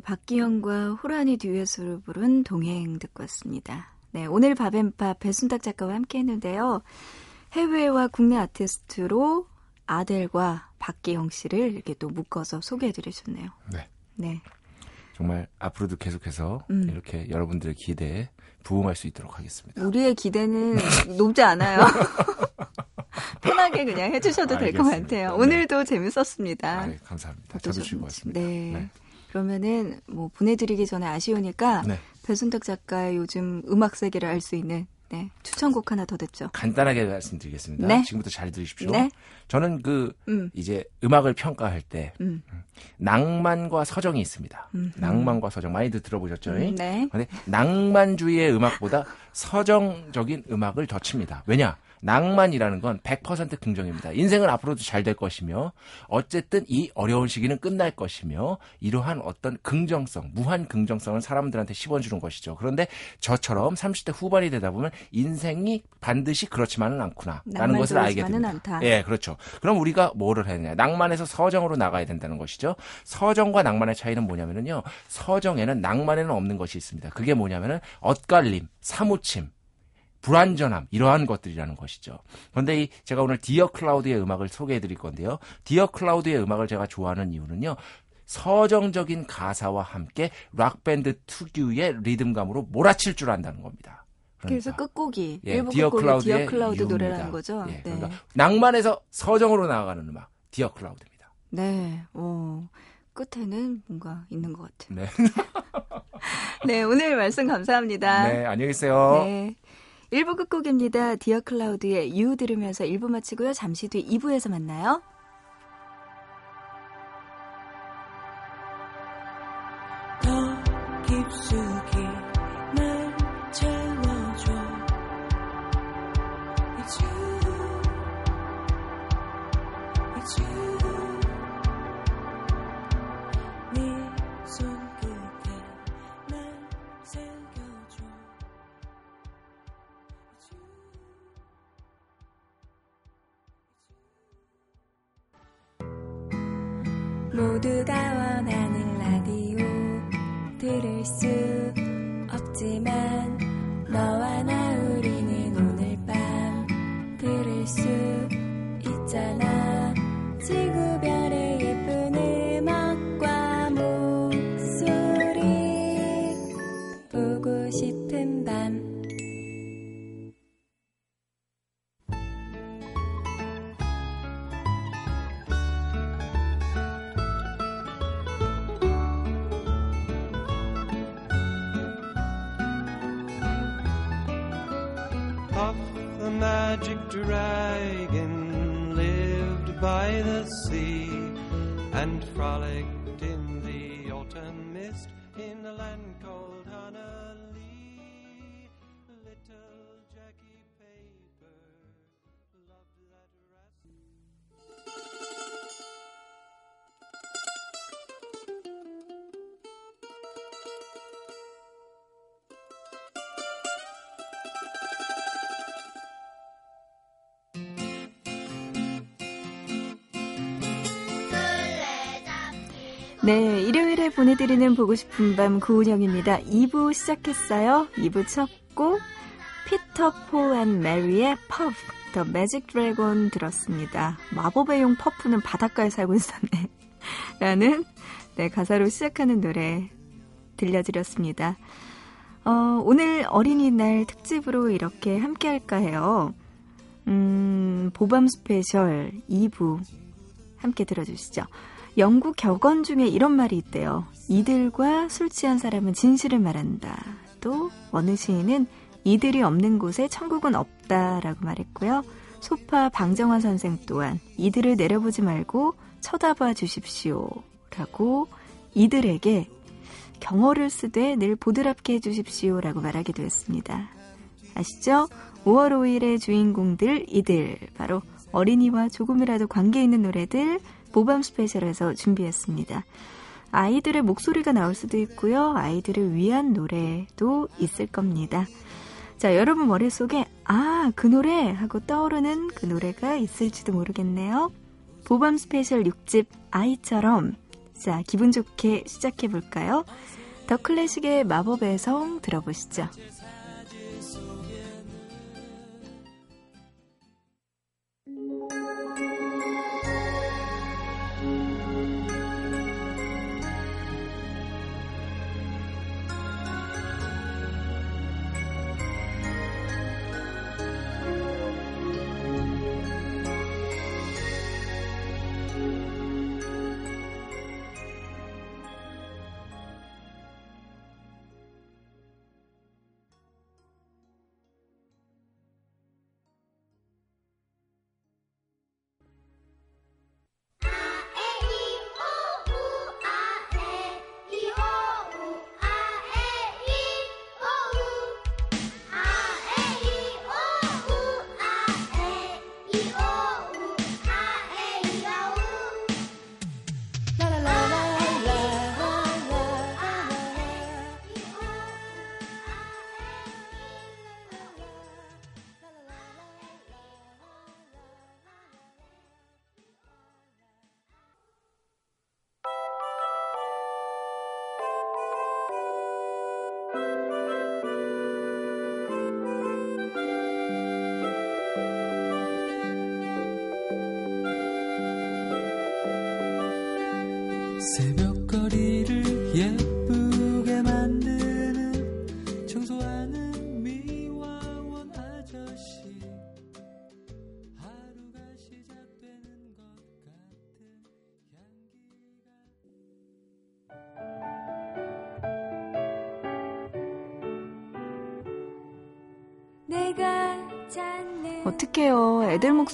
Speaker 1: 네, 박기영과 호란이 듀엣으로 부른 동행 듣고 왔습니다. 네, 오늘 밥앤밥 배순탁 작가와 함께 했는데요. 해외와 국내 아티스트로 아델과 박기영 씨를 이렇게 또 묶어서 소개해 드리셨네요.
Speaker 3: 네.
Speaker 1: 네.
Speaker 3: 정말 앞으로도 계속해서
Speaker 1: 음.
Speaker 3: 이렇게 여러분들의 기대에 부응할 수 있도록 하겠습니다.
Speaker 1: 우리의 기대는 <laughs> 높지 않아요. <laughs> 편하게 그냥 해주셔도 될 것. 같아요.
Speaker 3: 네.
Speaker 1: 오늘도 재밌었습니다.
Speaker 3: 아, 네, 감사합니다.
Speaker 1: 또
Speaker 3: 저도
Speaker 1: 좀-
Speaker 3: 즐거웠습니다.
Speaker 1: 네. 그러면은 뭐 보내드리기 전에 아쉬우니까
Speaker 3: 네.
Speaker 1: 배순탁 작가의 요즘 음악 세계를 알 수 있는 네, 추천곡 하나 더 듣죠.
Speaker 3: 간단하게 말씀드리겠습니다.
Speaker 1: 네.
Speaker 3: 지금부터 잘 들으십시오.
Speaker 1: 네.
Speaker 3: 저는 그
Speaker 1: 음,
Speaker 3: 이제 음악을 평가할 때
Speaker 1: 음,
Speaker 3: 낭만과 서정이 있습니다.
Speaker 1: 음.
Speaker 3: 낭만과 서정 많이들 들어보셨죠?
Speaker 1: 음, 네.
Speaker 3: 근데 낭만주의의 음악보다 서정적인 음악을 더 칩니다. 왜냐? 낭만이라는 건 100% 긍정입니다. 인생은 앞으로도 잘 될 것이며 어쨌든 이 어려운 시기는 끝날 것이며 이러한 어떤 긍정성, 무한 긍정성을 사람들한테 씹어주는 것이죠. 그런데 저처럼 30대 후반이 되다 보면 인생이 반드시 그렇지만은 않구나 라는 것을 알게 됩니다.
Speaker 1: 않다.
Speaker 3: 예, 그렇죠. 그럼 우리가 뭐를 해야 되냐? 낭만에서 서정으로 나가야 된다는 것이죠. 서정과 낭만의 차이는 뭐냐면은요. 서정에는 낭만에는 없는 것이 있습니다. 그게 뭐냐면은 엇갈림, 사무침, 불완전함 이러한 것들이라는 것이죠. 그런데 이 제가 오늘 디어 클라우드의 음악을 소개해 드릴 건데요. 디어 클라우드의 음악을 제가 좋아하는 이유는요. 서정적인 가사와 함께 락 밴드 특유의 리듬감으로 몰아칠 줄 안다는 겁니다.
Speaker 1: 그래서
Speaker 3: 그러니까.
Speaker 1: 끝곡이
Speaker 3: 예, 디어 클라우드의
Speaker 1: 디어 클라우드. 노래라는 거죠.
Speaker 3: 예,
Speaker 1: 네.
Speaker 3: 그러니까 낭만에서 서정으로 나아가는 음악 디어 클라우드입니다.
Speaker 1: 네. 오, 끝에는 뭔가 있는 것 같아요.
Speaker 3: 네, <laughs>
Speaker 1: 네, 오늘 말씀 감사합니다.
Speaker 3: 네 안녕히 계세요.
Speaker 1: 네. 1부 끝곡입니다. 디어 클라우드의 유 들으면서 1부 마치고요. 잠시 뒤 2부에서 만나요.
Speaker 5: It's you 모두가
Speaker 1: 네, 일요일에 보내드리는 보고 싶은 밤 구은영입니다. 2부 시작했어요. 2부 첫 곡, Peter, Paul and Mary의 Puff, the Magic Dragon 들었습니다. 마법의 용 퍼프는 바닷가에 살고 있었네. <laughs> 라는, 네, 가사로 시작하는 노래 들려드렸습니다. 어, 오늘 어린이날 특집으로 이렇게 함께 할까 해요. 음, 보밤 스페셜 2부 함께 들어주시죠. 영국 격언 중에 이런 말이 있대요. 이들과 술 취한 사람은 진실을 말한다. 또 어느 시인은 이들이 없는 곳에 천국은 없다라고 말했고요. 소파 방정환 선생 또한 이들을 내려보지 말고 쳐다봐 주십시오. 라고 이들에게 경어를 쓰되 늘 보드랍게 해주십시오. 라고 말하기도 했습니다. 아시죠? 5월 5일의 주인공들 이들 바로 어린이와 조금이라도 관계 있는 노래들 보밤 스페셜에서 준비했습니다. 아이들의 목소리가 나올 수도 있고요. 아이들을 위한 노래도 있을 겁니다. 자, 여러분 머릿속에 아, 그 노래 하고 떠오르는 그 노래가 있을지도 모르겠네요. 보밤 스페셜 6집 아이처럼 자, 기분 좋게 시작해 볼까요? 더 클래식의 마법의 성 들어보시죠.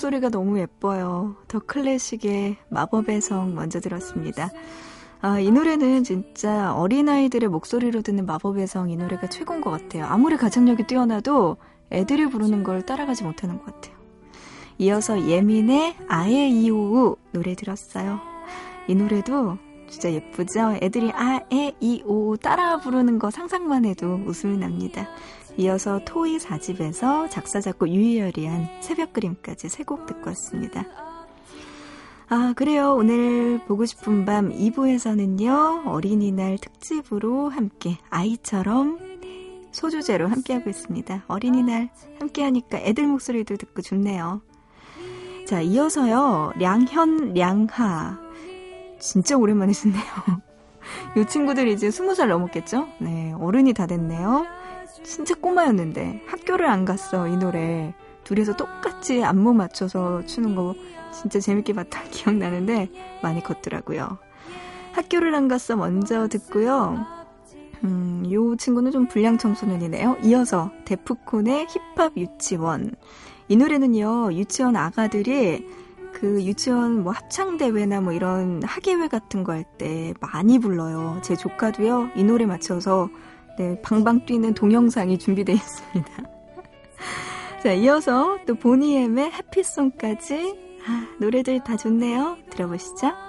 Speaker 1: 목소리가 너무 예뻐요. 더 클래식의 마법의 성 먼저 들었습니다. 아, 이 노래는 진짜 어린아이들의 목소리로 듣는 마법의 성 이 노래가 최고인 것 같아요. 아무리 가창력이 뛰어나도 애들이 부르는 걸 따라가지 못하는 것 같아요. 이어서 예민의 아예 이오우 노래 들었어요. 이 노래도 진짜 예쁘죠? 애들이 아에 이오 따라 부르는 거 상상만 해도 웃음이 납니다. 이어서 토이 4집에서 작사 작곡 유희열이 한 새벽 그림까지 세 곡 듣고 왔습니다. 아, 그래요. 오늘 보고 싶은 밤 2부에서는요, 어린이날 특집으로 함께 아이처럼 소주제로 함께하고 있습니다. 어린이날 함께하니까 애들 목소리도 듣고 좋네요. 자, 이어서요, 량현, 량하. 진짜 오랜만에 듣네요. 이 친구들 이제 20살 넘었겠죠? 네, 어른이 다 됐네요. 진짜 꼬마였는데 학교를 안 갔어 이 노래 둘이서 똑같이 안무 맞춰서 추는 거 진짜 재밌게 봤던 <laughs> 기억나는데 많이 컸더라고요 학교를 안 갔어 먼저 듣고요 음, 요 친구는 좀 불량 청소년이네요. 이어서 데프콘의 힙합 유치원. 이 노래는요, 유치원 아가들이 그 유치원 뭐 합창대회나 뭐 이런 학예회 같은 거 할 때 많이 불러요. 제 조카도요, 이 노래 맞춰서 네, 방방 뛰는 동영상이 준비되어 있습니다. <laughs> 자, 이어서 또 보니엠의 해피송까지. 아, 노래들 다 좋네요. 들어보시죠.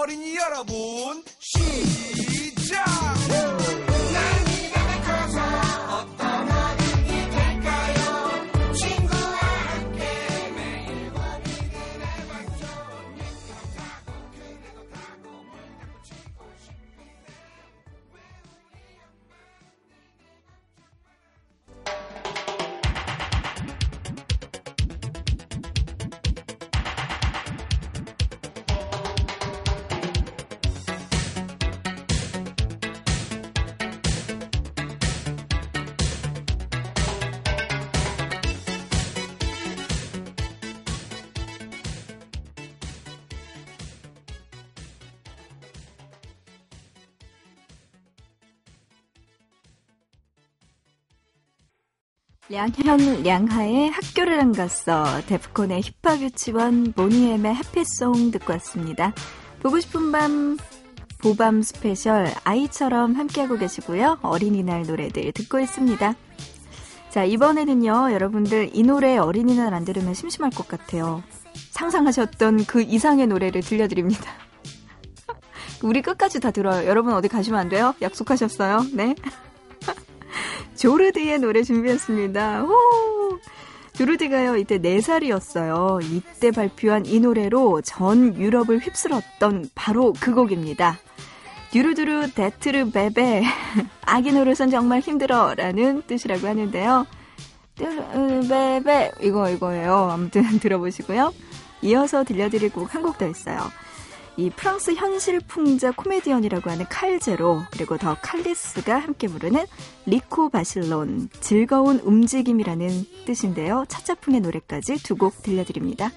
Speaker 2: 어린이 여러분 시작
Speaker 1: 량현 량하의 학교를 안 갔어 데프콘의 힙합 유치원 Boney M의 Happy Song 듣고 왔습니다. 보고 싶은 밤 보밤 스페셜 아이처럼 함께하고 계시고요. 어린이날 노래들 듣고 있습니다. 자 이번에는요 여러분들 이 노래 어린이날 안 들으면 심심할 것 같아요. 상상하셨던 그 이상의 노래를 들려드립니다. <laughs> 우리 끝까지 다 들어요. 여러분 어디 가시면 안 돼요? 약속하셨어요? 네. 조르디의 노래 준비했습니다. 호! 조르디가요, 이때 4살이었어요. 이때 발표한 이 노래로 전 유럽을 휩쓸었던 바로 그 곡입니다. Dur dur d'être bébé. <laughs> 아기 노릇은 정말 힘들어. 라는 뜻이라고 하는데요. bébé. 이거, 이거예요. 아무튼 <laughs> 들어보시고요. 이어서 들려드릴 곡 한 곡 더 있어요. 이 프랑스 현실 풍자 코미디언이라고 하는 칼제로 그리고 더 칼리스가 함께 부르는 리코 바실론 즐거운 움직임이라는 뜻인데요. 차차풍의 노래까지 두 곡 들려드립니다.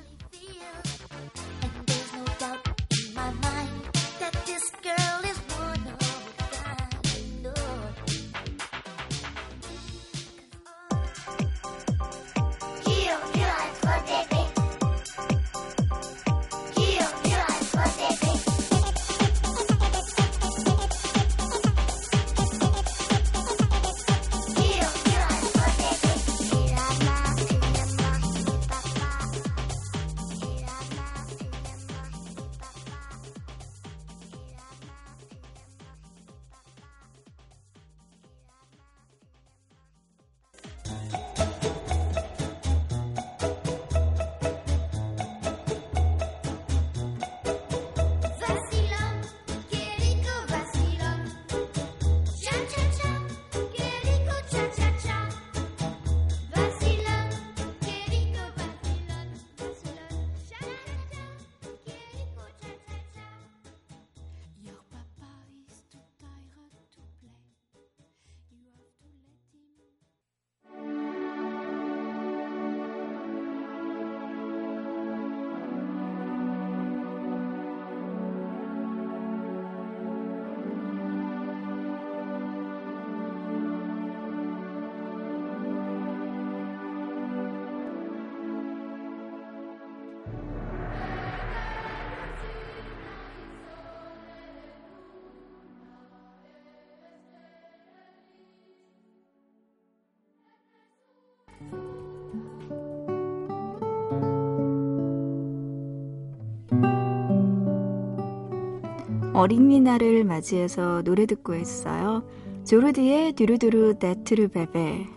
Speaker 1: 어린이날을 맞이해서 노래 듣고 있어요. 조르디의 Dur dur d'être bébé.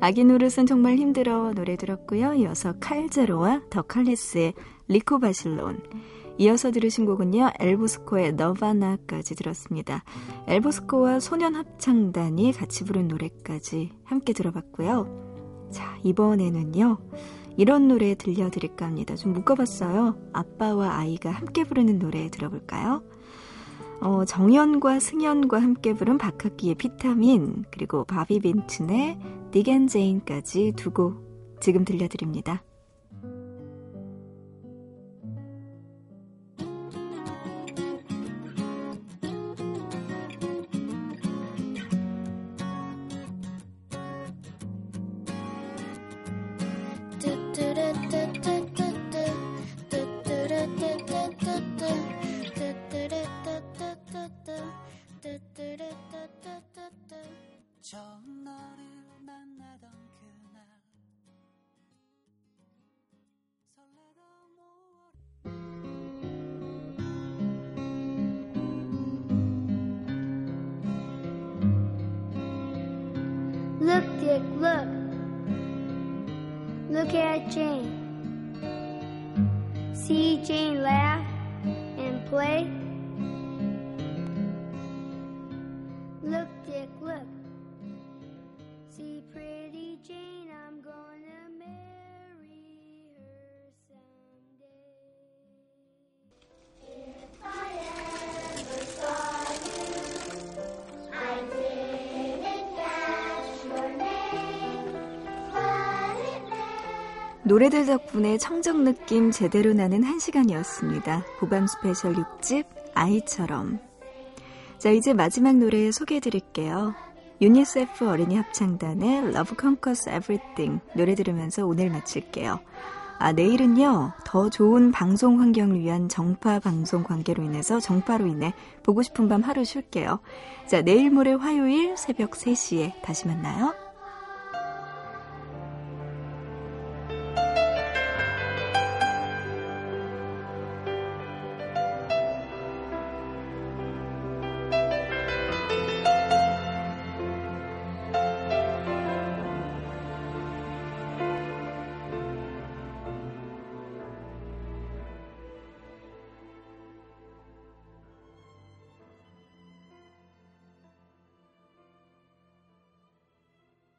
Speaker 1: 아기 노릇은 정말 힘들어 노래 들었고요. 이어서 칼제로와 더 칼리스의 Rico Vacilón. 이어서 들으신 곡은요. 엘보스코의 Nirvana까지 들었습니다. 엘보스코와 소년 합창단이 같이 부른 노래까지 함께 들어봤고요. 자, 이번에는요. 이런 노래 들려드릴까 합니다. 좀 묶어봤어요. 아빠와 아이가 함께 부르는 노래 들어볼까요? 어, 정연과 승연과 함께 부른 박학기의 비타민 그리고 바비 빈튼의 디겐 제인까지 두고 지금 들려드립니다.
Speaker 6: Look, look. Look at Jane. See Jane laugh and play.
Speaker 1: 노래들 덕분에 청정 느낌 제대로 나는 한 시간이었습니다. 보밤 스페셜 6집 아이처럼. 자, 이제 마지막 노래 소개해 드릴게요. 유니세프 어린이 합창단의 Love Conquers Everything 노래 들으면서 오늘 마칠게요. 아, 내일은요, 더 좋은 방송 환경을 위한 정파 방송 관계로 인해서 정파로 인해 보고 싶은 밤 하루 쉴게요. 자, 내일 모레 화요일 새벽 3시에 다시 만나요.